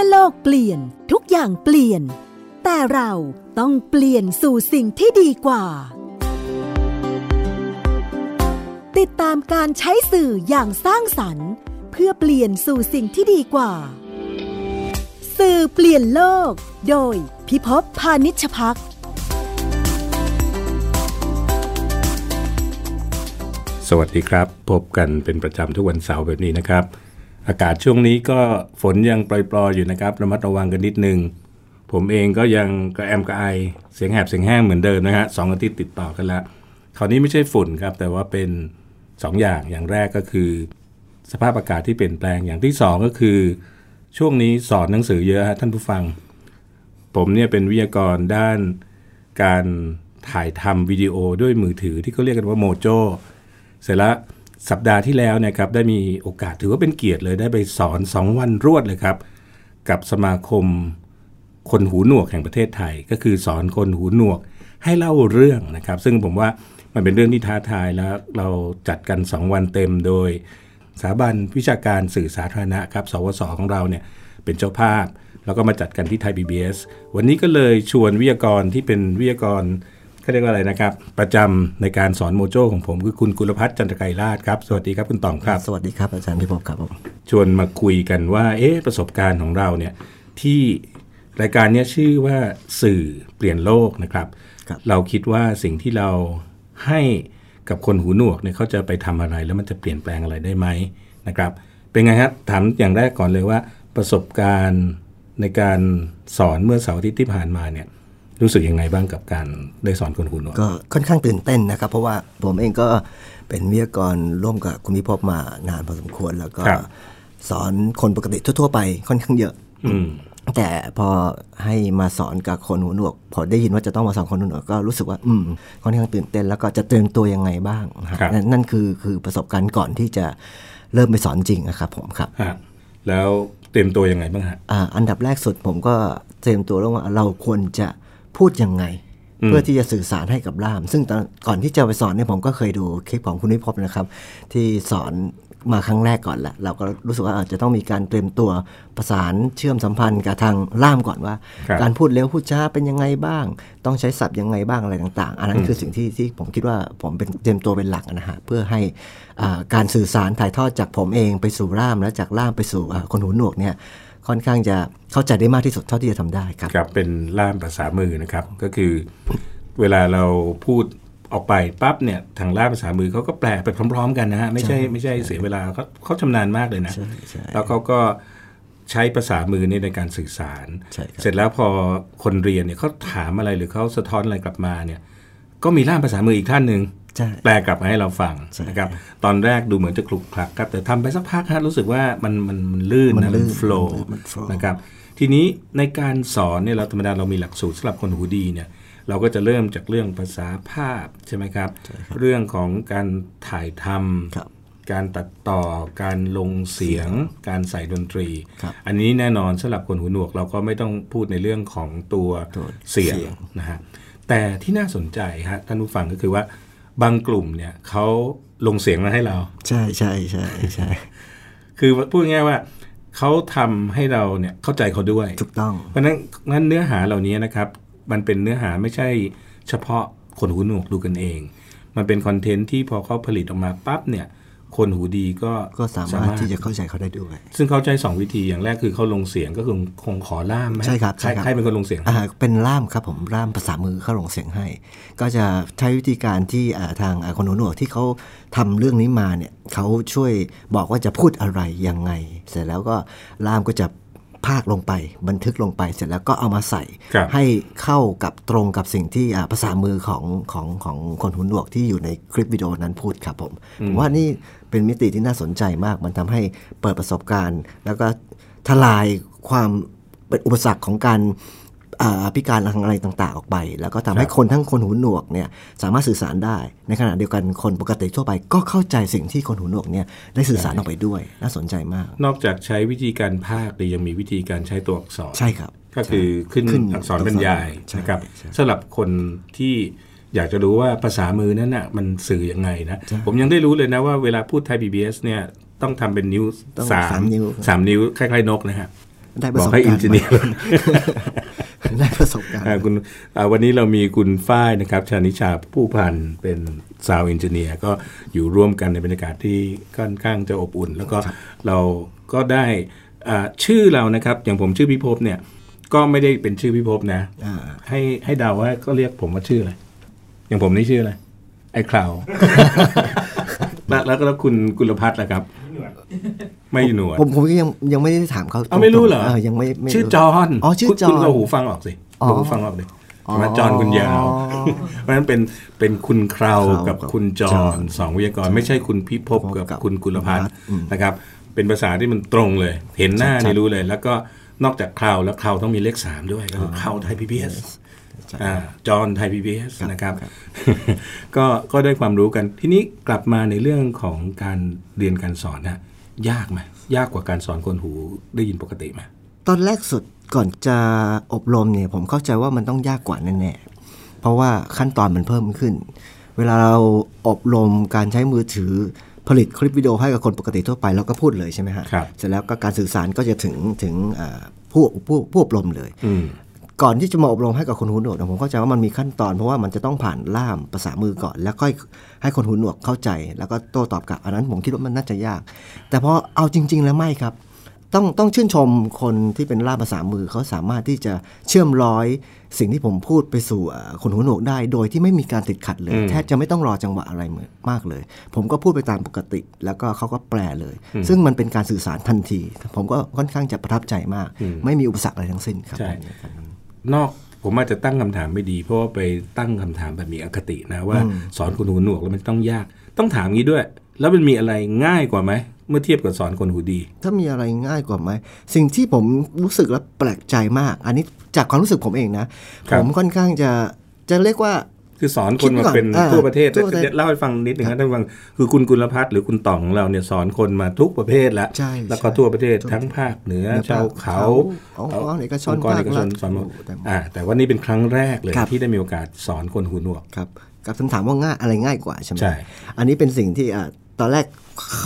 มื่อโลกเปลี่ยนทุกอย่างเปลี่ยน แต่เราต้องเปลี่ยนสู่สิ่งที่ดีกว่า ติดตามการใช้สื่ออย่างสร้างสรรค์ เพื่อเปลี่ยนสู่สิ่งที่ดีกว่า สื่อเปลี่ยนโลก โดยพิภพพานิชพักสวัสดีครับ พบกันเป็นประจำทุกวันเสาร์แบบนี้นะครับ อากาศช่วงนี้ก็ฝนยังปล่อยๆอยู่นะครับระมัดระวังกันนิดนึง ผมเองก็ยังกระแอมกระไอเสียงแหบเสียงแห้งเหมือนเดิมนะฮะสองอาทิตย์ติดต่อกันแล้วคราวนี้ไม่ใช่ฝุ่นครับ แต่ว่าเป็นสองอย่างอย่างแรกก็คือ สภาพอากาศที่เปลี่ยนแปลงอย่างที่สองก็คือ ช่วงนี้สอนหนังสือเยอะฮะท่านผู้ฟัง ผมเนี่ยเป็นวิทยากรด้านการถ่ายทำวิดีโอด้วยมือถือที่เขาเรียกกันว่าโมโจเสร็จแล้ว สัปดาห์ที่แล้วเนะครับได้มีโอกาสถือว่าเป็นเกียรติเลยได้ไปสอน 2 วันรวดเลยครับ กับสมาคมคนหูหนวกแห่งประเทศไทย ก็คือสอนคนหูหนวกให้เล่าเรื่องนะครับ ซึ่งผมว่ามันเป็นเรื่องที่ท้าทายแล้วเราจัดกัน 2 วันเต็มโดยสถาบันวิชาการสื่อสาธารณะครับ สวสของเราเนี่ยเป็นเจ้าภาพ แล้วก็มาจัดกันที่ไทย PBS วันนี้ก็เลยชวนวิทยากรที่เป็นวิทยากร เขาเรียกว่าอะไรนะครับ ประจำในการสอนโมโจของผมคือคุณกุลพัฒน์จันทไกรราชครับ สวัสดีครับคุณต๋องครับ สวัสดีครับอาจารย์พิภพครับผมชวนมาคุยกันว่า เอ๊ะประสบการณ์ของเราเนี่ยที่รายการเนี้ยชื่อว่าสื่อเปลี่ยนโลกนะครับครับเราคิดว่าสิ่งที่เราให้กับคนหูหนวกเนี่ยเขาจะไปทำอะไรแล้วมันจะเปลี่ยนแปลงอะไรได้ไหมนะครับ เป็นไงครับถามอย่างแรกก่อนเลยว่า ประสบการณ์ในการสอนเมื่อเสาร์อาทิตย์ที่ผ่านมาเนี่ย รู้สึกยังไงบ้างกับการได้สอนคนหูหนวกก็ค่อนข้างตื่นเต้นนะครับ เพราะว่าผมเองก็เป็นวิทยากรร่วมกับคุณพิภพมานานพอสมควร แล้วก็ครับสอนคนปกติทั่ว ๆ ไปค่อนข้างเยอะ อืมแต่พอให้มาสอนกับคนหูหนวก พอได้ยินว่าจะต้องมาสอนคนหูหนวกก็รู้สึกว่า อืมค่อนข้างตื่นเต้นแล้วก็จะเตรียมตัวยังไงบ้างฮะครับนั่นนั่นคือคือประสบการณ์ก่อนที่จะเริ่มไปสอนจริงนะครับผมครับฮะแล้วเตรียมตัวยังไงบ้างฮะอ่าอันดับแรกสุดผมก็เตรียมตัวเรื่องว่าเราควรจะ พูดยังไงอืมเพื่อที่จะสื่อสารให้กับล่าม ซึ่งตอนก่อนที่จะไปสอนเนี่ยผมก็เคยดูคลิปของคุณวิภพนะครับ ที่สอนมาครั้งแรกก่อนแหละเราก็รู้สึกว่าอาจจะต้องมีการเตรียมตัวประสานเชื่อมสัมพันธ์กับทางล่ามก่อนว่าครับการพูดเร็วพูดช้าเป็นยังไงบ้าง ต้องใช้ศัพท์ยังไงบ้างอะไรต่าง ๆ อันนั้นคือสิ่งที่ที่ผมคิดว่าผมเป็นเตรียมตัวเป็นหลักนะฮะเพื่อให้อ่าการสื่อสารถ่ายทอดจากผมเองไปสู่ล่ามและจากล่ามไปสู่อ่าคนหูหนวกเนี่ย ค่อนข้างจะเข้าใจได้มากที่สุดเท่าที่จะทำได้ครับครับเป็นล่ามภาษามือนะครับ ก็คือ เวลาเราพูดออกไปปั๊บเนี่ยทางล่ามภาษามือเขาก็แปลไปพร้อม ๆ กันนะฮะไม่ใช่ไม่ใช่เสียเวลาเขาเขาชำนาญมากเลยนะใช่ใช่แล้วเขาก็ใช้ภาษามือนี่ในการสื่อสารใช่ครับเสร็จแล้วพอคนเรียนเนี่ยเขาถามอะไรหรือเขาสะท้อนอะไรกลับมาเนี่ย ก็มีล่ามภาษามืออีกท่านหนึ่งใช่ แปลกลับมาให้เราฟังใช่นะครับตอนแรกดูเหมือนจะคลุกคลักครับแต่ทำไปสักพักฮะรู้สึกว่ามันมันมันลื่นมันนะลื่มันนโฟล์มัน flow นะครับทีนี้ในการสอนเนี่ยเราธรรมดาเรามีหลักสูตรสำหรับคนหูดีเนี่ยเราก็จะเริ่มจากเรื่องภาษาภาพใช่ไหมครับ เรื่องของการถ่ายทำครับการตัดต่อการลงเสียง การใส่ดนตรีครับอันนี้แน่นอนสำหรับคนหูหนวกเราก็ไม่ต้องพูดในเรื่องของตัวตัวเสียงเสียงนะฮะแต่ที่น่าสนใจฮะท่านผู้ฟังก็คือว่า บางกลุ่มเนี่ยเขาลงเสียงมาให้เรา ใช่ใช่ใช่ใช่คือพูดง่ายๆว่าเขาทำให้เราเนี่ยเข้าใจเขาด้วยถูกต้อง เพราะฉะนั้นงั้นเนื้อหาเหล่านี้นะครับ มันเป็นเนื้อหาไม่ใช่เฉพาะคนหูหนวกดูกันเอง มันเป็นคอนเทนต์ที่พอเขาผลิตออกมาปั๊บเนี่ย คนหูดีก็ก็สามารถที่จะเข้าใจเขาได้ด้วย ซึ่งเขาใช้สองวิธีอย่างแรกคือเขาลงเสียงก็คือคงขอล่ามไหมใช่ครับใครใช่ครับใครเป็นคนลงเสียงอ่าเป็นล่ามครับผมล่ามภาษามือเข้าลงเสียงให้ ก็จะใช้วิธีการที่อ่าทางอ่าคนหูหนวกที่เขาทำเรื่องนี้มาเนี่ยเขาช่วยบอกว่าจะพูดอะไรยังไง เสร็จแล้วก็ล่ามก็จะ ภาคลงไป บันทึกลงไปเสร็จแล้วก็เอามาใส่ครับให้เข้ากับตรงกับสิ่งที่อ่าภาษามือของของของคนหูหนวกที่อยู่ในคลิปวิดีโอนั้นพูดครับผมผมว่านี่เป็นมิติที่น่าสนใจมาก มันทำให้เปิดประสบการณ์ แล้วก็ทลายความเป็นอุปสรรคของการอ่า พิการทางอะไรต่างๆ ออกไป แล้วก็ทำให้คนทั้งคนหูหนวกเนี่ยสามารถสื่อสารได้ ในขณะเดียวกันคนปกติทั่วไป ก็เข้าใจสิ่งที่คนหูหนวกเนี่ยได้สื่อสารออกไปด้วย น่าสนใจมาก นอกจากใช้วิธีการภาคเนี่ยยังมีวิธีการใช้ตัวอักษรใช่ครับ ก็คือขึ้นขึ้นอักษรบรรยายใช่นะครับใช่สำหรับคนที่อยากจะรู้ว่าภาษามือนั้นน่ะมันสื่อยังไงนะ ผมยังได้รู้เลยนะว่าเวลาพูดไทย PBS เนี่ยต้องทำเป็นนิ้วต้องสามสามนิ้วสามนิ้วคล้ายๆนกนะฮะได้ประบอสกบให้การอินณ์จิเนียร์ ได้ประสบการณ์อ่าคุณอ่าวันนี้เรามีคุณฝ้ายนะครับ ชานิชาผู้พันเป็นซาวอินเจเนียร์ก็อยู่ร่วมกันในบรรยากาศที่ค่อนข้างจะอบอุ่น แล้วก็เราก็ได้อ่าชื่อเรานะครับ อย่างผมชื่อพิภพเนี่ย ก็ไม่ได้เป็นชื่อพิภพนะอ่าให้ให้เดาว่าก็เรียกผมว่าชื่ออะไรอย่างผมนี่ชื่ออะไรไอ้คราวแล้วแล้วก็แล้วคุณกุลพัฒน์ล่ะครับ ไม่หนวดผมผมก็ยังยังไม่ได้ถามเขาเอาไม่รู้เหรอยังไม่ไม่ชื่อจอห์นอ๋อชื่อคุณจอห์นคุณเราหูฟังออกสิอ๋อเราหูฟังออกดิมาจอห์นคุณยาว เพราะฉะนั้นเป็นเป็นคุณคราวคราวกับกับคุณจอห์นสองวิทยากร ไม่ใช่คุณพิภพกับกับคุณกุลพัฒน์อืมนะครับ เป็นภาษาที่มันตรงเลย เห็นหน้าชัดๆนี่รู้เลย แล้วก็นอกจากคราวแล้วคราวต้องมีเลขสามด้วยก็คือคราวไทยพีบีเอสอ่า จอห์นไทยพีบีเอสนะครับ ก็ก็ได้ความรู้กัน ทีนี้กลับมาในเรื่องของการเรียนการสอนนะยากไหมยากกว่าการสอนคนหูได้ยินปกติไหมตอนแรกสุดก่อนจะอบรมเนี่ยผมเข้าใจว่ามันต้องยากกว่าแน่ๆเพราะว่าขั้นตอนมันเพิ่มขึ้น เวลาเราอบรมการใช้มือถือผลิตคลิปวิดีโอให้กับคนปกติทั่วไปเราก็พูดเลยใช่ไหมฮะครับเสร็จแล้วก็การสื่อสารก็จะถึงถึงอ่าผู้ผู้ผู้อบรมเลยอืม ก่อนที่จะมาอบรมให้กับคนหูหนวกเนี่ยผมเข้าใจว่ามันมีขั้นตอนเพราะว่ามันจะต้องผ่านล่ามภาษามือก่อน แล้วค่อยให้คนหูหนวกเข้าใจ แล้วก็โต้ตอบกลับอันนั้นผมคิดว่ามันน่าจะยาก แต่พอเอาจริง ๆ แล้วไม่ครับ ต้องต้องชื่นชมคนที่เป็นล่ามภาษามือเขาสามารถที่จะเชื่อมร้อย สิ่งที่ผมพูดไปสู่เอ่อคนหูหนวกได้ โดยที่ไม่มีการติดขัดเลยอืมแทบจะไม่ต้องรอจังหวะอะไรเหมือนมากเลย ผมก็พูดไปตามปกติ แล้วก็เขาก็แปลเลย ซึ่งมันเป็นการสื่อสารทันที ผมก็ค่อนข้างจะประทับใจมาก ไม่มีอุปสรรคอะไรทั้งสิ้นครับ ใช่ผมในการนั้นนอกผมอาจจะตั้งคำถามไม่ดี เพราะว่าไปตั้งคำถามแบบมีอคตินะว่า สอนคนหูหนวกแล้วมันต้องยาก ต้องถามงี้ด้วย แล้วมันมีอะไรง่ายกว่าไหมเมื่อเทียบกับสอนคนหูดี ถ้ามีอะไรง่ายกว่าไหมสิ่งที่ผมรู้สึกและแปลกใจมาก อันนี้จากความรู้สึกผมเองนะครัผบมค่อนข้างจะจะเรียกว่า คือสอนคนมาคิดก่อนเป็นอ่าทั่วประเทศทั่วประเทศเล่าให้ฟังนิดหนึ่งนะท่านผู้ฟังคือคุณกุลพัฒน์หรือคุณต่องของเราเนี่ยสอนคนมาทุกประเภทแล้วใช่แล้วก็ใช่ทั่วประเทศทั้งภาคเหนือเหนือชาวเขาเขาองค์กรเอกชนงค์กรเอกชนภาครัฐสอนหมดโอ้แต่อ่าแต่ว่านี่เป็นครั้งแรกเลยครับที่ได้มีโอกาสสอนคนหูหนวกครับกับคำถามว่าง่ายอะไรง่ายกว่าใช่ไหมใช่อันนี้เป็นสิ่งที่อะตอนแรก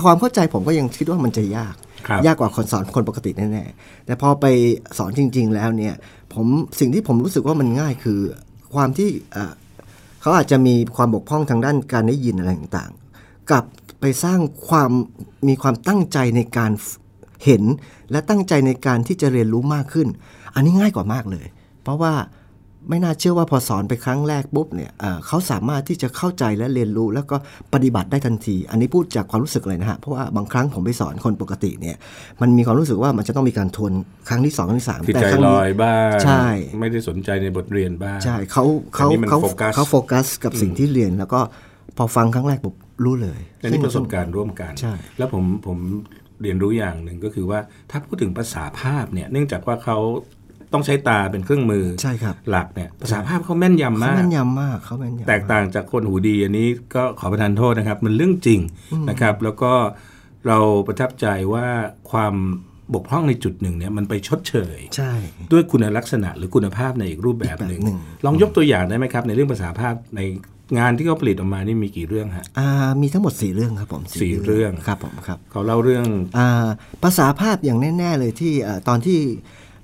ความเข้าใจผมก็ยังคิดว่ามันจะยากครับยากกว่าคนสอนคนปกติแน่ๆแต่พอไปสอนจริง ๆ แล้วเนี่ยผมสิ่งที่ผมรู้สึกว่ามันง่ายคือความที่อะ เขาอาจจะมีความบกพร่องทางด้านการได้ยินอะไรต่างๆ กับไปสร้างความมีความตั้งใจในการเห็นและตั้งใจในการที่จะเรียนรู้มากขึ้น อันนี้ง่ายกว่ามากเลย เพราะว่า ไม่น่าเชื่อว่าพอสอนไปครั้งแรกปุ๊บเนี่ยเอ่อเขาสามารถที่จะเข้าใจและเรียนรู้ แล้วก็ปฏิบัติได้ทันที อันนี้พูดจากความรู้สึกเลยนะฮะ เพราะว่าบางครั้งผมไปสอนคนปกติเนี่ย มันมีความรู้สึกว่ามันจะต้องมีการทวนครั้งที่สองครั้งที่สามคือแต่ใจครั้งลนี้อยบ้างใช่ ไม่ได้สนใจในบทเรียนบ้าง ใช่เขาเขาอันนี้มันเขาโฟกัสเขาโฟกัสกับสิ่งที่เรียน แล้วก็พอฟังครั้งแรกปุ๊บรู้เลยอันนี้ประสบการณ์ร่วมกันใช่แล้วผมผมเรียนรู้อย่างหนึ่งก็คือว่าถ้าพูดถึงภาษาภาพเนี่ยเนื่องจากว่าเขา ต้องใช้ตาเป็นเครื่องมือใช่ครับหลักเนี่ยภาษาภาพเขาแม่นยำเขามากแม่นยำมากเขาแม่นยำแตกต่างจากคนหูดีอันนี้ก็ขอประทานโทษนะครับ มันเรื่องจริงนะครับ แล้วก็เราประทับใจว่าความบกพร่องในจุดหนึ่งเนี่ยมันไปชดเชยใช่ ด้วยคุณลักษณะหรือคุณภาพในอีกรูปแบบหนึ่งแบบหนึ่งลองยกตัวอย่างได้ไหมครับ ในเรื่องภาษาภาพในงานที่เขาผลิตออกมานี่มีกี่เรื่องฮะอ่ามีทั้งหมดสี่เรื่องครับผมสี่เรื่องครับผมครับเขาเล่าเรื่องอ่าภาษาภาพอย่างแน่ ๆ เลยที่อ่าตอนที่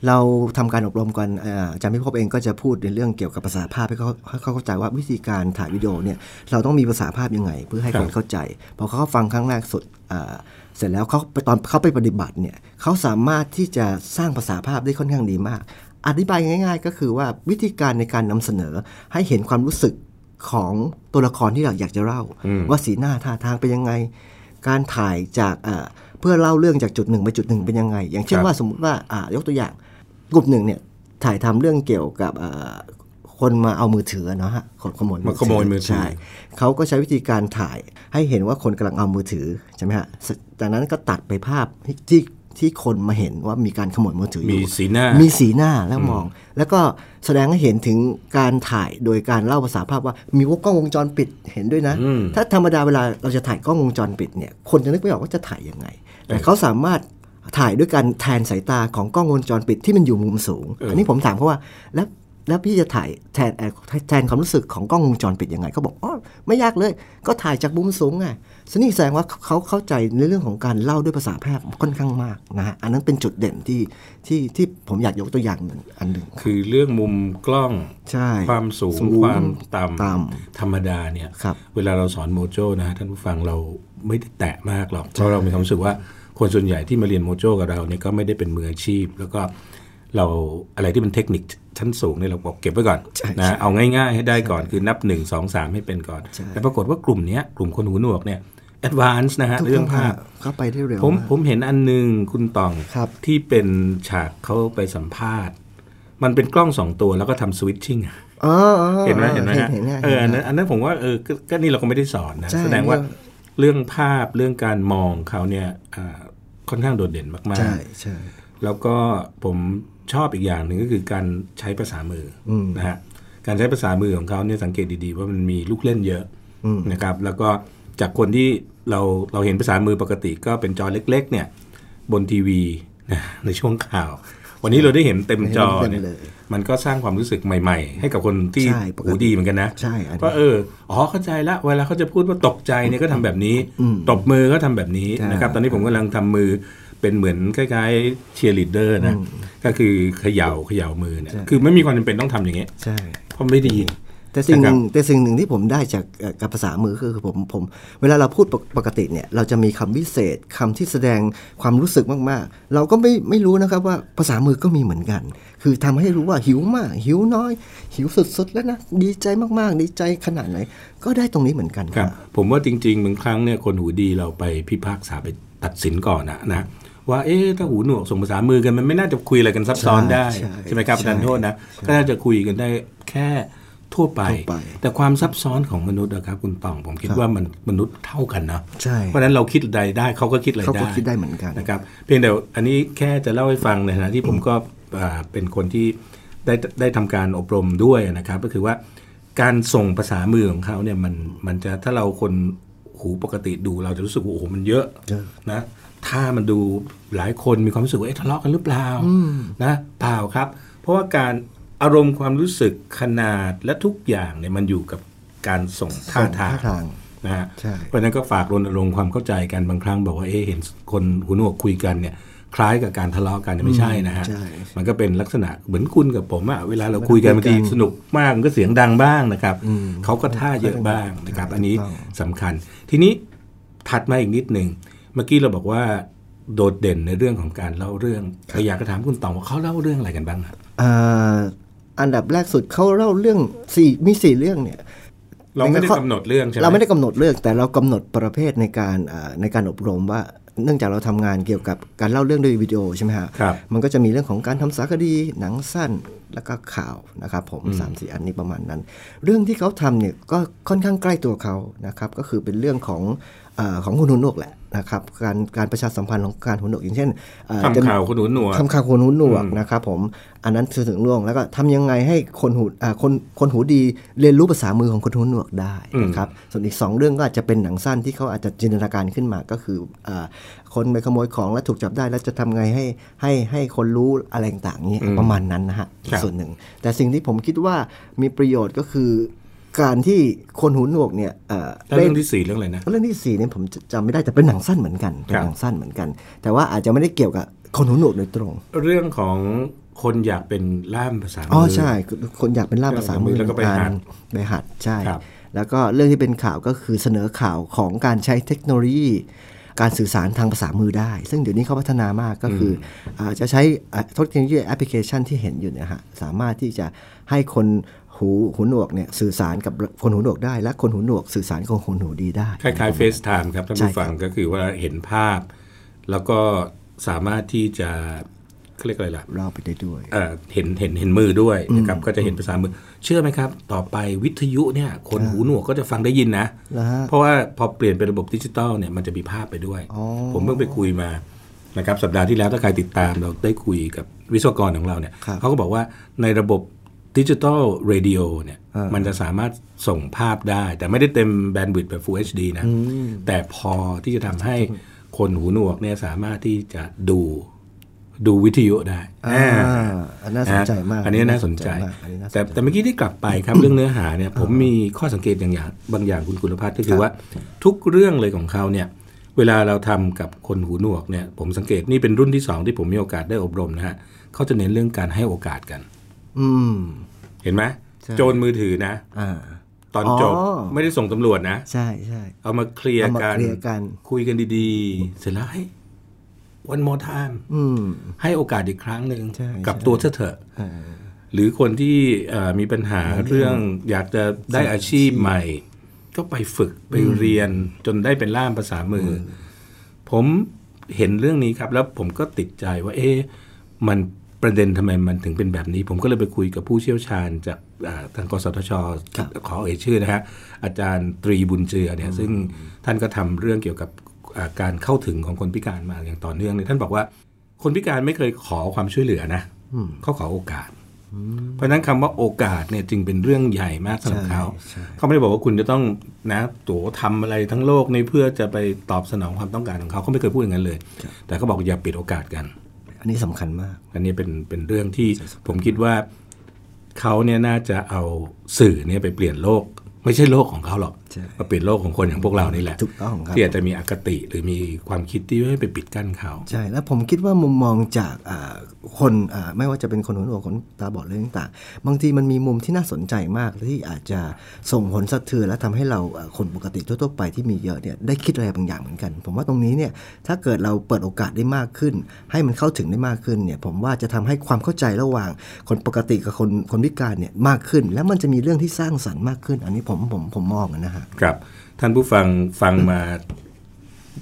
เราทำการอบรมกันอ่าอาจารย์พิภพเองก็จะพูดในเรื่องเกี่ยวกับภาษาภาพให้เขาให้เขาเข้าใจว่าวิธีการถ่ายวิดีโอเนี่ยเราต้องมีภาษาภาพยังไง เพื่อให้ครัคบนเข้าใจพอเขาฟังครั้งแรกสุดอ่าเสร็จแล้วเขาไปตอนเขาไปปฏิบัติเนี่ยเขาสามารถที่จะสร้างภาษาภาพได้ค่อนข้างดีมาก อธิบายง่าย ๆ ก็คือว่าวิธีการในการนำเสนอให้เห็นความรู้สึกของตัวละครที่เราอยากจะเล่า ว่าสีหน้าท่าทางเป็นยังไง การถ่ายจากอ่าเพื่อเล่าเรื่องจากจุดหนึ่งไปจุดหนึ่งเป็นยังไง อย่างเช่นครับว่าสมมุติว่าอ่ายกตัวอย่าง กลุ่มหนึ่งเนี่ยถ่ายทำเรื่องเกี่ยวกับอ่าคนมาเอามือถือเนาะฮะคนขโมยมาขโมยมือถือใช่เขาก็ใช้วิธีการถ่ายให้เห็นว่าคนกำลังเอามือถือใช่ไหมฮะจากนั้นก็ตัดไปภาพที่ที่คนมาเห็นว่ามีการขโมยมือถืออมียู่สีหน้า มีสีหน้าแล้วมอง แล้วก็แสดงให้เห็นถึงการถ่ายโดยการเล่าภาษาภาพว่ามีวงกล้องวงจรปิดเห็นด้วยนะอืมถ้าธรรมดาเวลาเราจะถ่ายกล้องวงจรปิดเนี่ยคนจะนึกไม่ออกว่าจะถ่ายยังไง แต่เขาสามารถ ถ่ายด้วยการแทนสายตาของกล้องวงจรปิดที่มันอยู่มุมสูงเอออัอันนี้ผมถามเขาว่าแล้วแล้วพี่จะถ่ายแทนเอ่อแทนความรู้สึกของกล้องวงจรปิดยังไงเขาบอกอ๋อไม่ยากเลย ก็ถ่ายจากมุมสูงไงสนี่แสดงว่าเขาเข้าใจในเรื่องของการเล่าด้วยภาษาแพทย์ค่อนข้างมากนะฮะอันนั้นเป็นจุดเด่นที่ที่ที่ผมอยากยกตัวอย่างหนึ่งอันหนึ่งคือเรื่องมุมกล้องใช่ความสูงสูงความต่ต่ำธรรมดาเนี่ยครับเวลาเราสอนโมโจนะฮะท่านผู้ฟังเราไม่ได้แตะมากหรอกเพราะเรามีความรู้สึกว่า คนส่วนใหญ่ที่มาเรียนโมโจกับเราเนี่ยก็ไม่ได้เป็นมืออาชีพ แล้วก็เราอะไรที่เป็นเทคนิคชั้นสูงเนี่ยเราบอกเก็บไว้ก่อนใช่นะเอาง่ายๆให้ได้ก่อนคือนับ 1 2 3 ให้เป็นก่อนใช่แต่ปรากฏว่ากลุ่มเนี้ยกลุ่มคนหูหนวกเนี่ย advance นะฮะถูกต้องเรื่ต้องภาพเข้าไปได้เร็วผมมากผมเห็นอันหนึ่งคุณตองครับที่เป็นฉากเขาไปสัมภาษณ์ มันเป็นกล้องสองตัวแล้วก็ทำ switching อ๋ออ๋อเห็นไหมเห็นไหมฮะเห็นเห็นเห็นเอออันเห็นั้นอันนั้นผมว่าเออก็ก็นี่เราก็ไม่ได้สอนนะใช่แสดงว่าเนี่ยเรื่องภาพเรื่องการมองเขาเนี่ยอ่า ค่อนข้างโดดเด่นมากใช่ใช่ๆแล้วก็ผมชอบอีกอย่างหนึ่งก็คือการใช้ภาษามืออมนะฮะการใช้ภาษามือของเขาเนี่ยสังเกตดีๆ ว่ามันมีลูกเล่นเยอะอืมนะครับ แล้วก็จากคนที่เราเราเห็นภาษามือปกติก็เป็นจอเล็ก ๆ เนี่ย บนทีวีนะในช่วงข่าว วันนี้เราได้เห็นเต็มจอเนี่ยเต็มเลยมันก็สร้างความรู้สึกใหม่ ๆ ให้กับคนที่ใช่ปกติหูดีเหมือนกันนะใช่อันนี้ว่าเอออ๋อเข้าใจละเวลาเขาจะพูดว่าตกใจเนี่ยก็ทำแบบนี้อืมตบมือก็ทำแบบนี้ใช่นะครับตอนนี้ผมกำลังทำมือเป็นเหมือนคล้ายๆเชียร์ลีดเดอร์นะก็คือเขย่าเขย่ามือเนี่ยใช่คือไม่มีความจำเป็นต้องทำอย่างเงี้ยใช่เพราะไม่ไดี แต่สิ่งหนึ่งนะครับแต่สิ่งหนึ่งที่ผมได้จากเอ่อกับภาษามือคือผมผม เวลาเราพูดปกปกติเนี่ยเราจะมีคำวิเศษคำที่แสดงความรู้สึกมากๆ เราก็ไม่ไม่รู้นะครับว่าภาษามือก็มีเหมือนกัน คือทำให้รู้ว่าหิวมาก หิวน้อย หิวสุดๆแล้วนะดีใจมากๆ ดีใจขนาดไหน ก็ได้ตรงนี้เหมือนกันครับ ผมว่าจริงๆบางครั้งเนี่ยคนหูดีเราไปพิพากษาไปตัดสินก่อนนะนะว่าเอ๊ะถ้าหูหนวกส่งภาษามือกันมันไม่น่าจะคุยอะไรกันซับซ้อนได้ ใช่ใช่ไหมครับใช่อาจารย์โทษนะก็น่าจะคุยกันได้แค่ ทั่วไปทั่วไป แต่ความซับซ้อนของมนุษย์นะครับคุณตองผมคิดว่ามันมนุษย์เท่ากันนะใช่เพราะฉะนั้นเราคิดใดได้เขาก็คิดอะไรเขาได้ก็คิดได้เหมือนกันนะครับเพียงแต่อันนี้แค่จะเล่าให้ฟังในฐานะที่ผมก็อ่าเป็นคนที่ได้ได้ทำการอบรมด้วยนะครับ ก็คือว่าการส่งภาษามือของเขาเนี่ยมันมันจะถ้าเราคนหูปกติดูเราจะรู้สึกว่าโอ้โหมันเยอะเยอะนะถ้ามันดูหลายคนมีความรู้สึกว่าเอ๊ะทะเลาะกันหรือเปล่านะเปล่าครับ เพราะว่าการ อารมณ์ความรู้สึกขนาดและทุกอย่างเนี่ยมันอยู่กับการส่งท่าทางท่าทางนะฮะใช่เพราะฉะนั้นก็ฝากรณรงค์ความเข้าใจกันบางครั้งบอกว่าเอ๊ะเห็นคนหูหนวกคุยกันเนี่ยคล้ายกับการทะเลาะกันเนี่ยไม่ใช่นะฮะใช่มันก็เป็นลักษณะเหมือนคุณกับผมอะเวลาเราคุยกันเวลาคุบางยกันทีสนุกมากมันก็เสียงดังบ้างนะครับอืมเขาก็ท่าเยอะบ้างนะครับใช่อันนี้ถูกต้องสำคัญ ทีนี้ถัดมาอีกนิดหนึ่งเมื่อกี้เราบอกว่าโดดเด่นในเรื่องของการเล่าเรื่องเราอยากจะถามคุณตองว่าเขาเล่าเรื่องอะไรกันบ้างครับอ่า อันดับแรกสุดเขาเล่าเรื่องสี่มีสี่เรื่องเนี่ยเราไม่ได้กำหนดเรื่องใช่ไหมเราไม่ได้กำหนดเรื่องแต่เรากำหนดประเภทในการอ่าในการอบรมว่า เนื่องจากเราทำงานเกี่ยวกับการเล่าเรื่องด้วยวิดีโอใช่ไหมฮะครับมันก็จะมีเรื่องของการทำสารคดีหนังสั้นแล้วก็ข่าวนะครับผมสามสี่อันนี้ประมาณนั้น เรื่องที่เขาทำเนี่ยก็ค่อนข้างใกล้ตัวเขานะครับก็คือเป็นเรื่องของอา ของคุณหุนนวกแหละนะครับการการประชาสัมพันธ์ของการหุนนวกอย่างเช่นอ่จะทำข่าวคนหูหนวกทำข่าวคนหูหนวกนะครับผมอันนั้นคือถึงล่วงแล้วก็ทำยังไงให้คนหูอ่าคนคนหูดีเรียนรู้ภาษามือของคนหูหนวกได้นะครับส่วนอีกสองเรื่องก็อาจจะเป็นหนังสั้นที่เขาอาจจะจินตนาการขึ้นมาก็คืออาคนไปขโมยของแล้วถูกจับได้แล้วจะทำไงให้ให้ให้คนรู้อะไรต่างๆนี้ประมาณนั้นนะฮะอีครักบส่วนหนึ่ง แต่สิ่งที่ผมคิดว่ามีประโยชน์ก็คือ การที่คนหูหนวกเนี่ยเอ่อแล้วเรื่องที่สี่เรื่องอะไรนะเรื่องที่สี่เนี่ยผมจำไม่ได้แต่เป็นหนังสั้นเหมือนกันเป็นครับหนังสั้นเหมือนกัน แต่ว่าอาจจะไม่ได้เกี่ยวกับคนหูหนวกโดยตรง เรื่องของคนอยากเป็นล่ามภาษามืออ๋อใช่ คนอยากเป็นล่ามภาษามือแล้วก็ไปหัดไปหัดใช่ครับแล้วก็เรื่องที่เป็นข่าวก็คือเสนอข่าวของการใช้เทคโนโลยีการสื่อสารทางภาษามือได้ ซึ่งเดี๋ยวนี้เขาพัฒนามากก็คือออาจจะใช้อะเทคโนโลยีแอปพลิเคชันที่เห็นอยู่เนี่ยฮะ สามารถที่จะให้คน หูหูหนวกเนี่ยสื่อสารกับคนหูหนวกได้ และคนหูหนวกสื่อสารกับคนหูดีได้ คล้ายๆ FaceTime ครับท่านใช่ผู้ฟังครับก็คือว่าเห็นภาพ แล้วก็สามารถที่จะเขาเรียกอะไรล่ะเราไปได้ด้วยเอ่อเห็นเห็นเห็นมือด้วยนะครับก็จะเห็นภาษามือ เชื่อไหมครับ ต่อไปวิทยุเนี่ย คนหูหนวกก็จะฟังได้ยินนะแล้วฮะเพราะว่าพอเปลี่ยนเป็นระบบดิจิตอลเนี่ยมันจะมีภาพไปด้วยอ๋อผมเพิ่งไปคุยมานะครับสัปดาห์ที่แล้วถ้าใครติดตามเราได้คุยกับวิศวกรของเราเนี่ยครับเขาก็บอกว่าในระบบ digital radio เนี่ยอ่ามันมันจะสามารถส่งภาพได้ แต่ไม่ได้เต็ม bandwidth แบบ Full HD นะ แต่พอที่จะทำให้คนหูหนวกเนี่ยสามารถที่จะดูดูวิทยุได้อ่าอันน่าสนใจมากอันนี้น่าสนใจมาก อันนี้น่าสนใจ แต่แต่เมื่อกี้ที่กลับไปครับเรื่องเนื้อหาเนี่ย ผมมีข้อสังเกตอย่างอย่างบางอย่างคุณกุลพัฒน์ก็คือว่าทุกเรื่องเลยของเขาเนี่ย เวลาเราทำกับคนหูหนวกเนี่ย ผมสังเกตนี่เป็นรุ่นที่สองที่ผมมีโอกาสได้อบรมนะฮะเขาจะเน้นเรื่องการให้โอกาสกัน อืม เห็นไหมใช่โจรมือถือนะอ่าตอนจบอ๋อไม่ได้ส่งตำรวจนะ ใช่ใช่เอามาเคลียร์เอามากันเคลียร์กัน คุยกันดีๆ เสร็จแล้วให้ one more time อืมให้โอกาสอีกครั้งหนึ่งใช่กับใช่ตัวเธอเถอะเออหรือคนที่เอ่อมีปัญหาเรื่องอยากจะได้อาชีพใหม่ ก็ไปฝึกไปเรียนจนได้เป็นล่ามภาษามืออผมเห็นเรื่องนี้ครับ แล้วผมก็ติดใจว่า เอ๊ะมัน ประเด็นทำไมมันถึงเป็นแบบนี้ ผมก็เลยไปคุยกับผู้เชี่ยวชาญจากอ่าทางกสทชขอเอ่ยชื่อนะฮะอาจารย์ตรีบุญเจือเนี่ยซึ่งท่านก็ทำเรื่องเกี่ยวกับอ่าการเข้าถึงของคนพิการมาอย่างต่อเนื่องเลยท่านบอกว่าคนพิการไม่เคยขอความช่วยเหลือนะเขาขอโอกาส เพราะฉะนั้นคำว่าโอกาสเนี่ยจึงเป็นเรื่องใหญ่มากสำหรับเขาใช่เขาไม่ได้บอกว่าคุณจะต้องนะตัวทำอะไรทั้งโลกนี้เพื่อจะไปตอบสนองความต้องการของเขาเขาไม่เคยพูดอย่างนั้นเลย แต่เขาบอกอย่าปิดโอกาสกันอั นนี้สำคัญมาก อันนี้เป็นเป็นเรื่องที่ผมคิดว่าเขาเนี่ยน่าจะเอาสื่อเนี่ยไปเปลี่ยนโลก ไม่ใช่โลกของเขาหรอกมาเปลี่ยนโลกของคนอย่างพวกเรานี่แหละถูกต้องครับที่อาจจะมีอคติหรือมีความคิดที่ไม่ไปปิดกั้นเขาใช่แล้วผมคิดว่ามุมมองจากอ่าคนอ่าไม่ว่าจะเป็นคนหูหนวกคนตาบอดเรื่องต่างๆบางทีมันมีมุมที่น่าสนใจมากที่อาจจะส่งผลสะเทือนและทำให้เราอ่าคนปกติทั่วๆไปที่มีเยอะเนี่ยได้คิดอะไรบางอย่างเหมือนกัน ผมว่าตรงนี้เนี่ยถ้าเกิดเราเปิดโอกาสได้มากขึ้น ให้มันเข้าถึงได้มากขึ้นเนี่ยผมว่าจะทำให้ความเข้าใจระหว่างคนปกติกับคนคนพิการเนี่ยมากขึ้น แล้วมันจะมีเรื่องที่สร้างสรรค์มากขึ้น อันนี้ผมผมผมมองนะฮะครับท่านผู้ฟังฟังมา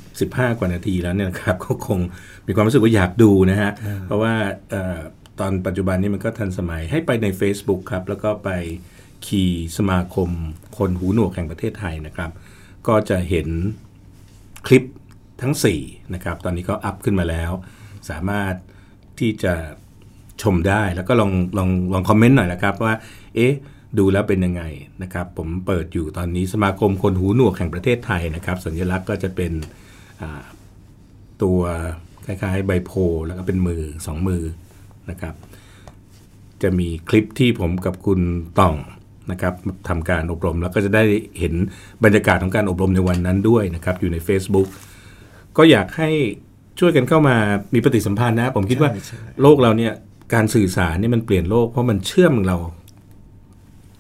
15กว่านาทีแล้วเนี่ยนะครับก็คงมีความรู้สึกว่าอยากดูนะฮะ เพราะว่าเอ่อตอนปัจจุบันนี้มันก็ทันสมัยให้ไปใน Facebook ครับ แล้วก็ไปคีย์สมาคมคนหูหนวกแห่งประเทศไทยนะครับ ก็จะเห็นคลิปทั้ง 4 นะครับ ตอนนี้ก็อัพขึ้นมาแล้ว สามารถที่จะชมได้แล้วก็ลองลองลองคอมเมนต์หน่อยนะครับว่า เอ๊ะ ดูแล้วเป็นยังไงนะครับ ผมเปิดอยู่ตอนนี้สมาคมคนหูหนวกแห่งประเทศไทยนะครับ สัญลักษณ์ก็จะเป็นอ่าตัวคล้ายๆใบโพธิ์แล้วก็เป็นมือสองมือนะครับ จะมีคลิปที่ผมกับคุณต่องนะครับทำการอบรมแล้วก็จะได้เห็นบรรยากาศของการอบรมในวันนั้นด้วยนะครับ อยู่ใน Facebook ก็อยากให้ช่วยกันเข้ามามีปฏิสัมพันธ์นะ ผมคิดว่าใช่ใช่โลกเราเนี่ยการสื่อสารนี่มันเปลี่ยนโลกเพราะมันเชื่อมเรา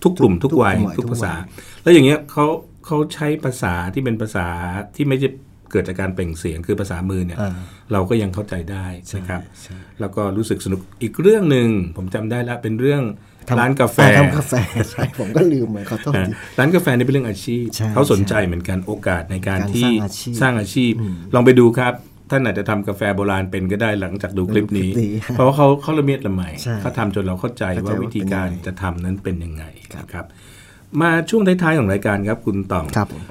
ทุกกลุ่มทุกวัยทุกวัยทุกภาษาทุกวัแล้วอย่างเงี้ยเขาเขาใช้ภาษาที่เป็นภาษาที่ไม่ใช่เกิดจากการเปล่งเสียงคือภาษามือเนี่ยอ่าเราก็ยังเข้าใจได้นะครับใช่แล้วก็รู้สึกสนุกอีกเรื่องหนึ่งผมจำได้แล้วเป็นเรื่องทำร้านกาแฟอ่ทำกาแฟใช่ผมก็ลืมไปขอโทษอ่าทีร้านกาแฟนี่เป็นเรื่องอาชีพใช่เขาสนใจเหมือนกันโอกาสในการการที่สร้างอาชีพสร้างอาชีพ ลองไปดูครับ ท่านอาจจะทำกาแฟโบราณเป็นก็ได้หลังจากดูคลิปนี้คลิปนี้เพราะว่าเขาเขาละเมียดละไมใช่เขาทำจนเราเข้าใจเข้าใจว่าว่าวิธีการเป็นยังไงจะทำนั้นเป็นยังไงครับนะครับ มาช่วงท้ายๆของรายการครับ คุณต่องครับผม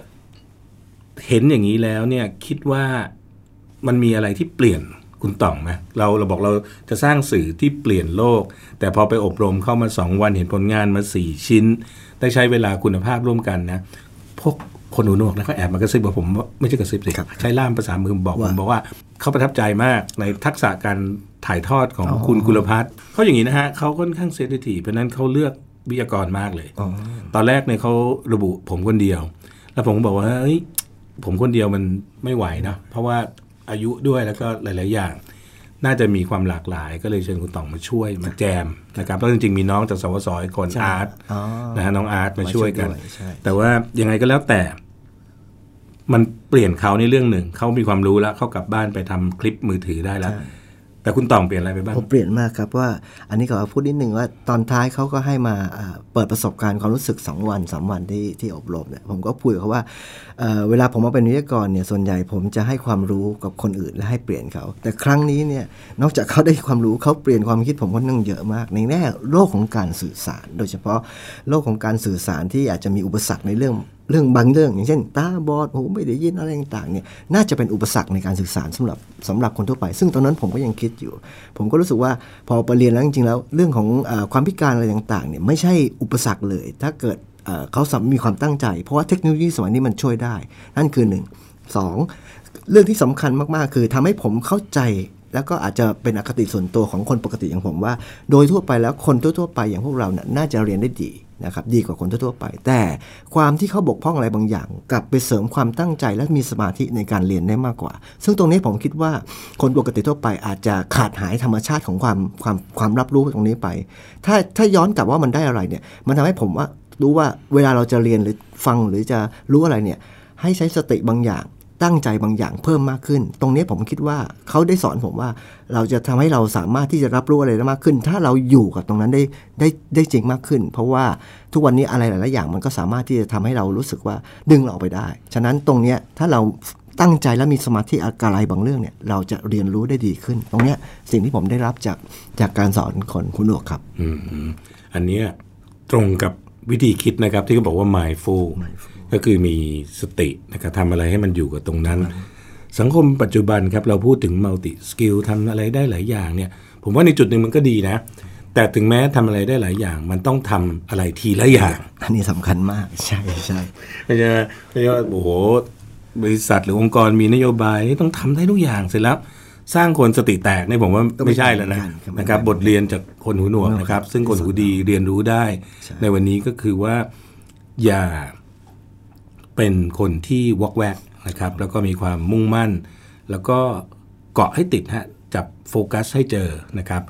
เห็นอย่างนี้แล้วเนี่ยคิดว่ามันมีอะไรที่เปลี่ยนคุณต่องไหมเราเราบอกเราจะสร้างสื่อที่เปลี่ยนโลก แต่พอไปอบรมเข้ามาสองวันเห็นผลงานมาสี่ชิ้น ได้ใช้เวลาคุณภาพร่วมกันนะพวก คนหูหนวกนะเขาแอบมากระซิบบอกผมว่าไม่ใช่กระซิบสิใช้ล่ามภาษามือบอกผมบอกว่าเขาประทับใจมากในทักษะการถ่ายทอดของคุณกุลพัฒน์เขาอย่างนี้นะฮะเขาค่อนข้างเซนซิทีฟเพราะฉะนั้นเขาเลือกวิทยากรมากเลยอ๋อตอนแรกเนี่ยเขาระบุผมคนเดียว แล้วผมก็บอกว่าเฮ้ยผมคนเดียวมันไม่ไหวนะเพราะว่าอายุด้วยแล้วก็หลาย ๆ อย่าง น่าจะมีความหลากหลาย ก็เลยเชิญคุณต่องมาช่วยมาแจมนะครับแล้วจริง ๆ มีน้องจากสวสอีกคนใช่อาร์ตอ๋อนะฮะน้องอาร์ตมาช่วยกันมาช่วยด้วยใช่แต่ว่ายังไงก็แล้วแต่ มันเปลี่ยนเขาในเรื่องหนึ่ง เขามีความรู้แล้วเขากลับบ้านไปทำคลิปมือถือได้แล้ว แต่คุณต่องเปลี่ยนอะไรไปบ้างผมเปลี่ยนมากครับว่า อันนี้ขอพูดนิดนึงว่าตอนท้ายเขาก็ให้มาอ่าเปิดประสบการณ์ความรู้สึก 2 วัน3วันที่ที่อบรมเนี่ยผมก็พูดกับเขาว่าเอ่อเวลาผมมาเป็นวิทยากรเนี่ยส่วนใหญ่ผมจะให้ความรู้กับคนอื่นและให้เปลี่ยนเขา แต่ครั้งนี้เนี่ยนอกจากเขาได้ความรู้เขาเปลี่ยนความคิดผมค่อนข้างเยอะมาก ในแง่โลกของการสื่อสาร โดยเฉพาะโลกของการสื่อสารที่อาจจะมีอุปสรรคในเรื่อง เรื่องบางเรื่อง อย่างเช่น ตาบอดหูไม่ได้ยินอะไรต่างๆเนี่ยน่าจะเป็นอุปสรรคในการสื่อสารสำหรับสำหรับคนทั่วไป ซึ่งตอนนั้นผมก็ยังคิดอยู่ ผมก็รู้สึกว่าพอไปเรียนแล้วจริงๆแล้วเรื่องของอความพิการอะไรต่างๆเนี่ยไม่ใช่อุปสรรคเลย ถ้าเกิดเขาสามมีความตั้งใจ เพราะว่าเทคโนโลยีสมัยนี้มันช่วยได้ นั่นคือหนึ่งสองเรื่องที่สำคัญมากๆ คือทำให้ผมเข้าใจแล้วก็อาจจะเป็นอคติส่วนตัวของคนปกติอย่างผมว่า โดยทั่วไปแล้วคนทั่วๆไปอย่างพวกเราเนี่ยน่าจะเรียนได้ดี นะครับดีกว่าคนทั่วไป แต่ความที่เขาบกพร่องอะไรบางอย่าง กลับไปเสริมความตั้งใจและมีสมาธิในการเรียนได้มากกว่า ซึ่งตรงนี้ผมคิดว่าคนปกติทั่วไปอาจจะขาดหายธรรมชาติของความความความรับรู้ตรงนี้ไป ถ้าถ้าย้อนกลับว่ามันได้อะไรเนี่ยมันทำให้ผมว่ารู้ว่าเวลาเราจะเรียนหรือฟังหรือจะรู้อะไรเนี่ยให้ใช้สติบางอย่าง ตั้งใจบางอย่างเพิ่มมากขึ้น ตรงนี้ผมคิดว่าเขาได้สอนผมว่า เราจะทำให้เราสามารถที่จะรับรู้อะไรได้มากขึ้น ถ้าเราอยู่กับตรงนั้นได้ได้ได้จริงมากขึ้น เพราะว่าทุกวันนี้อะไรหลายๆอย่างมันก็สามารถที่จะทำให้เรารู้สึกว่าดึงเราออกไปได้ ฉะนั้นตรงเนี้ยถ้าเราตั้งใจและมีสมาธิอะไรบางเรื่องเนี่ยเราจะเรียนรู้ได้ดีขึ้น ตรงเนี้ยสิ่งที่ผมได้รับจากจากการสอนคนคุณหนวกครับอืมอืมอันเนี้ยตรงกับวิธีคิดนะครับที่เขาบอกว่า mindful ก็คือมีสตินะครับทำอะไรให้มันอยู่กับตรงนั้น สังคมปัจจุบันครับเราพูดถึง multi skill ทำอะไรได้หลายอย่างเนี่ย ผมว่าในจุดหนึ่งมันก็ดีนะ แต่ถึงแม้ทำอะไรได้หลายอย่าง มันต้องทำอะไรทีละอย่าง อันนี้สำคัญมาก ใช่ใช่ไม่ใช่ไม่ใช่ว่าโอ้โหบริษัทหรือองค์กรมีนโยบายต้องทำได้ทุกอย่างเสร็จแล้วสร้างคนสติแตกเนี่ยผมว่าไม่ใช่แล้วนะนะครับ บทเรียนจากคนหูหนวกนะครับ ซึ่งคนหูดีเรียนรู้ได้ ในวันนี้ก็คือว่าอย่า เป็นคนที่วอกแวกนะครับแล้วก็มีความมุ่งมั่น แล้วก็เกาะให้ติดฮะจับโฟกัสให้เจอนะครับ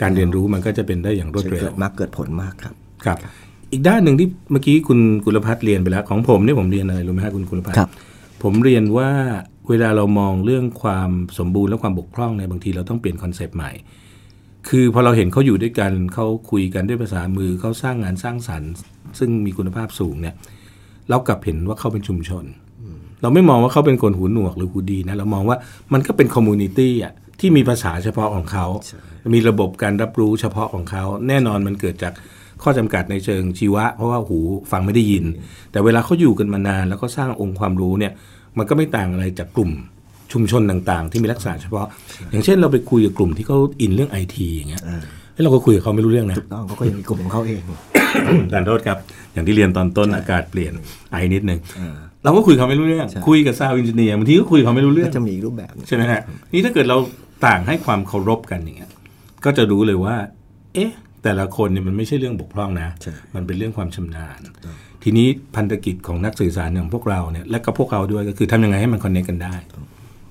การเรียนรู้มันก็จะเป็นได้อย่างรวดเร็เกิวดมากเกิดผลมากครับครับ อีกด้านหนึ่งที่เมื่อกี้คุณกุลพัฒน์เรียนไปแล้ว ของผมเนี่ยผมเรียนอะไรรู้ไหมฮะคุณกุลพัฒน์ครับผมเรียนว่าเวลาเรามองเรื่องความสมบูรณ์และความบกพร่องเนี่ยบางทีเราต้องเปลี่ยน concept ใหม่ คือพอเราเห็นเขาอยู่ด้วยกันเขาคุยกันด้วยภาษามือเขาสร้างงานสร้างสรรค์ ซึ่งมีคุณภาพสูงเนี่ย เรากลับเห็นว่าเขาเป็นชุมชน เราไม่มองว่าเขาเป็นคนหูหนวกหรือหูดีนะเรามองว่ามันก็เป็น community อะที่มีภาษาเฉพาะของเขา มีระบบการรับรู้เฉพาะของเขา แน่นอนมันเกิดจากข้อจำกัดในเชิงชีวะ เพราะว่าหูฟังไม่ได้ยิน แต่เวลาเขาอยู่กันมานาน แล้วก็สร้างองค์ความรู้เนี่ย มันก็ไม่ต่างอะไรจากกลุ่มชุมชนต่างๆ ที่มีลักษณะเฉพาะ อย่างเช่นเราไปคุยกับกลุ่มที่เขาอินเรื่องไอทีอย่างเงี้ย เฮ้ยเราก็คุยกับเขาไม่รู้เรื่องนะต้องเขาก็ยังมีกลุ่มของเขาเองขอโทษครับ อย่างที่เรียนตอนต้นอากาศเปลี่ยนไอนิดนึงเราก็คุยเขาไม่รู้เรื่อง คุยกับซาวอินเจเนียร์บางทีก็คุยเขาไม่รู้เรื่อก็งจะมีอีกรูปแบบหนึ่งใช่ไหมฮะนี่ถ้าเกิดเราต่างให้ความเคารพกันอย่างเงี้ยก็จะรู้เลยว่า เอ๊ะ แต่ละคนเนี่ยมันไม่ใช่เรื่องบกพร่องนะใช่มันเป็นเรื่องความชำนาญ ทีนี้พันธกิจของนักสื่อสารอย่างพวกเราเนี่ยและก็พวกเขาด้วยก็คือทำยังไงให้มันคอนเนคกันได้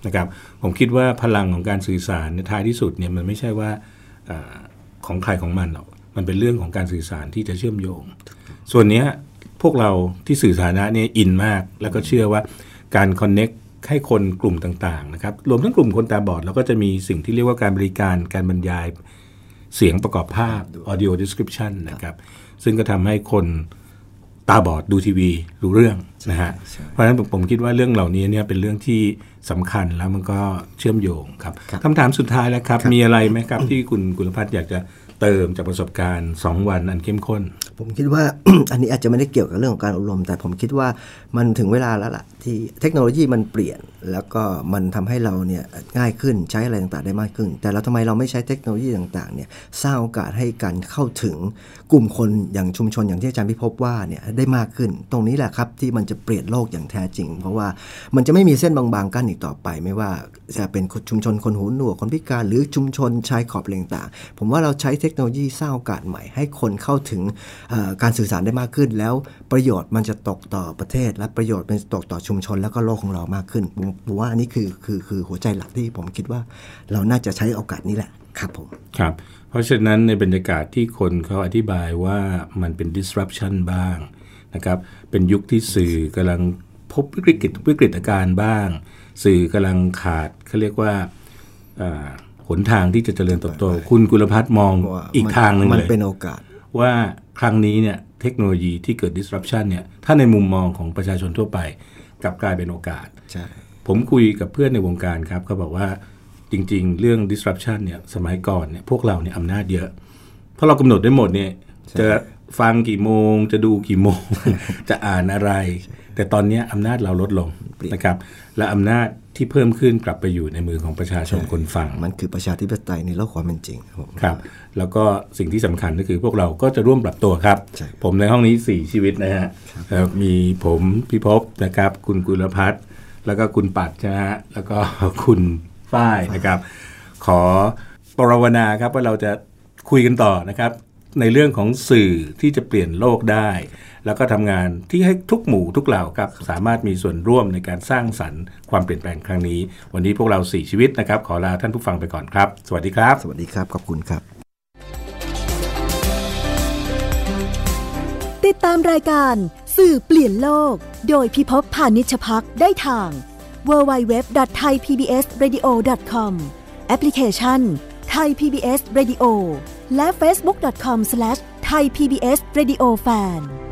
นะครับผมคิดว่าพลังของการสื่อสารในยท้ายที่สุดเนี่ยมันไม่ใช่ว่าอา ของใครของมันหรอกมันเป็นเรื่องของการสื่อสารที่จะเชื่อมโยง ส่วนนี้พวกเราที่สื่อสาธารณะเนี่ยอินมาก แล้วก็เชื่อว่าการคอนเน็กให้คนกลุ่มต่างๆนะครับรวมทั้งกลุ่มคนตาบอดเราก็จะมีสิ่งที่เรียกว่าการบริการการบรรยายเสียงประกอบภาพ audio description นะครับ ซึ่งก็ทำให้คน ตาบอดดูทีวีรู้เรื่องนะฮะเพราะฉะนั้นผมผมคิดว่าเรื่องเหล่านี้เนี่ยเป็นเรื่องที่สำคัญแล้วมันก็เชื่อมโยงครับคำถามสุดท้ายแล้วครับ มีอะไรไหมครับที่คุณกุลพัฒน์อยากจะเติมจากประสบการณ์ 2 วันอันเข้มข้น ผมคิดว่าอันนี้อาจจะไม่ได้เกี่ยวกับเรื่องของการอบรม แต่ผมคิดว่ามันถึงเวลาแล้วล่ะที่เทคโนโลยีมันเปลี่ยน แล้วก็มันทำให้เราเนี่ยง่ายขึ้นใช้อะไรต่างๆได้มากขึ้น แต่เราทำไมเราไม่ใช้เทคโนโลยีต่างๆเนี่ยสร้างโอกาสให้การเข้าถึงกลุ่มคนอย่างชุมชนอย่างที่อาจารย์พิภพว่าเนี่ยได้มากขึ้น ตรงนี้แหละครับที่มันจะเปลี่ยนโลกอย่างแท้จริง เพราะว่ามันจะไม่มีเส้นบางๆกั้นอีกต่อไป ไม่ว่าจะเป็นชุมชนคนหูหนวกคนพิการหรือชุมชนชายขอบอะไรต่างๆผมว่าเราใช้เทคโนโลยีสร้างโอกาสใหม่ให้คนเข้าถึงการสื่อสารได้มากขึ้น แล้วประโยชน์มันจะตกต่อประเทศ และประโยชน์มันจะตกต่อชุมชน แล้วก็โลกของเรามากขึ้นผมผมว่าอันนี้คือคือคือหัวใจหลักที่ผมคิดว่าเราน่าจะใช้โอกาสนี้แหละครับผมครับเพราะฉะนั้นในบรรยากาศที่คนเขาอธิบายว่ามันเป็น disruption บ้างนะครับเป็นยุคที่สื่อกำลังพบวิกฤตวิกฤตการณ์บ้าง สื่อกำลังขาดเขาเรียกว่าอ่าหนทางที่จะเจริญเติบโต คุณกุลพัฒน์มองว่าอีกทางหนึ่งมันเลยเป็นโอกาสว่า ครั้งนี้เนี่ยเทคโนโลยีที่เกิด disruption เนี่ยถ้าในมุมมองของประชาชนทั่วไปกลับกลายเป็นโอกาสใช่ผมคุยกับเพื่อนในวงการครับเขาบอกว่าจริง ๆ เรื่อง disruption เนี่ยสมัยก่อนเนี่ยพวกเราเนี่ยอำนาจเยอะ เพราะเรากำหนดได้หมดเนี่ยจะฟังกี่โมง จะดูกี่โมง จะอ่านอะไร แต่ตอนเนี้ยอำนาจเราลดลงนะครับ และอำนาจที่เพิ่มขึ้นกลับไปอยู่ในมือของประชาชนคนฟัง มันคือประชาธิปไตยในโลกความเป็นจริงครับผมครับ แล้วก็สิ่งที่สำคัญก็คือพวกเราก็จะร่วมปรับตัวครับใช่ผมในห้องนี้ 4 ชีวิตนะฮะเอ่อมีผมพี่พบนะครับ คุณกุลพัฒน์แล้วก็คุณปัดใช่ไหมฮะแล้วก็คุณฝ้ายนะครับ ขอปรารถนาครับว่าเราจะคุยกันต่อนะครับ ในเรื่องของสื่อที่จะเปลี่ยนโลกได้ แล้วก็ทำงานที่ให้ทุกหมู่ทุกเหล่าครับ สามารถมีส่วนร่วมในการสร้างสรรค์ความเปลี่ยนแปลงครั้งนี้ วันนี้พวกเราสี่ชีวิตนะครับ ขอลาท่านผู้ฟังไปก่อนครับ สวัสดีครับ สวัสดีครับขอบคุณครับ ติดตามรายการสื่อเปลี่ยนโลก โดยพิพพพานิชพักได้ทาง www.thaipbsradio.com แอปพลิเคชัน Thai PBS Radio และ facebook.com/thaipbsradiofan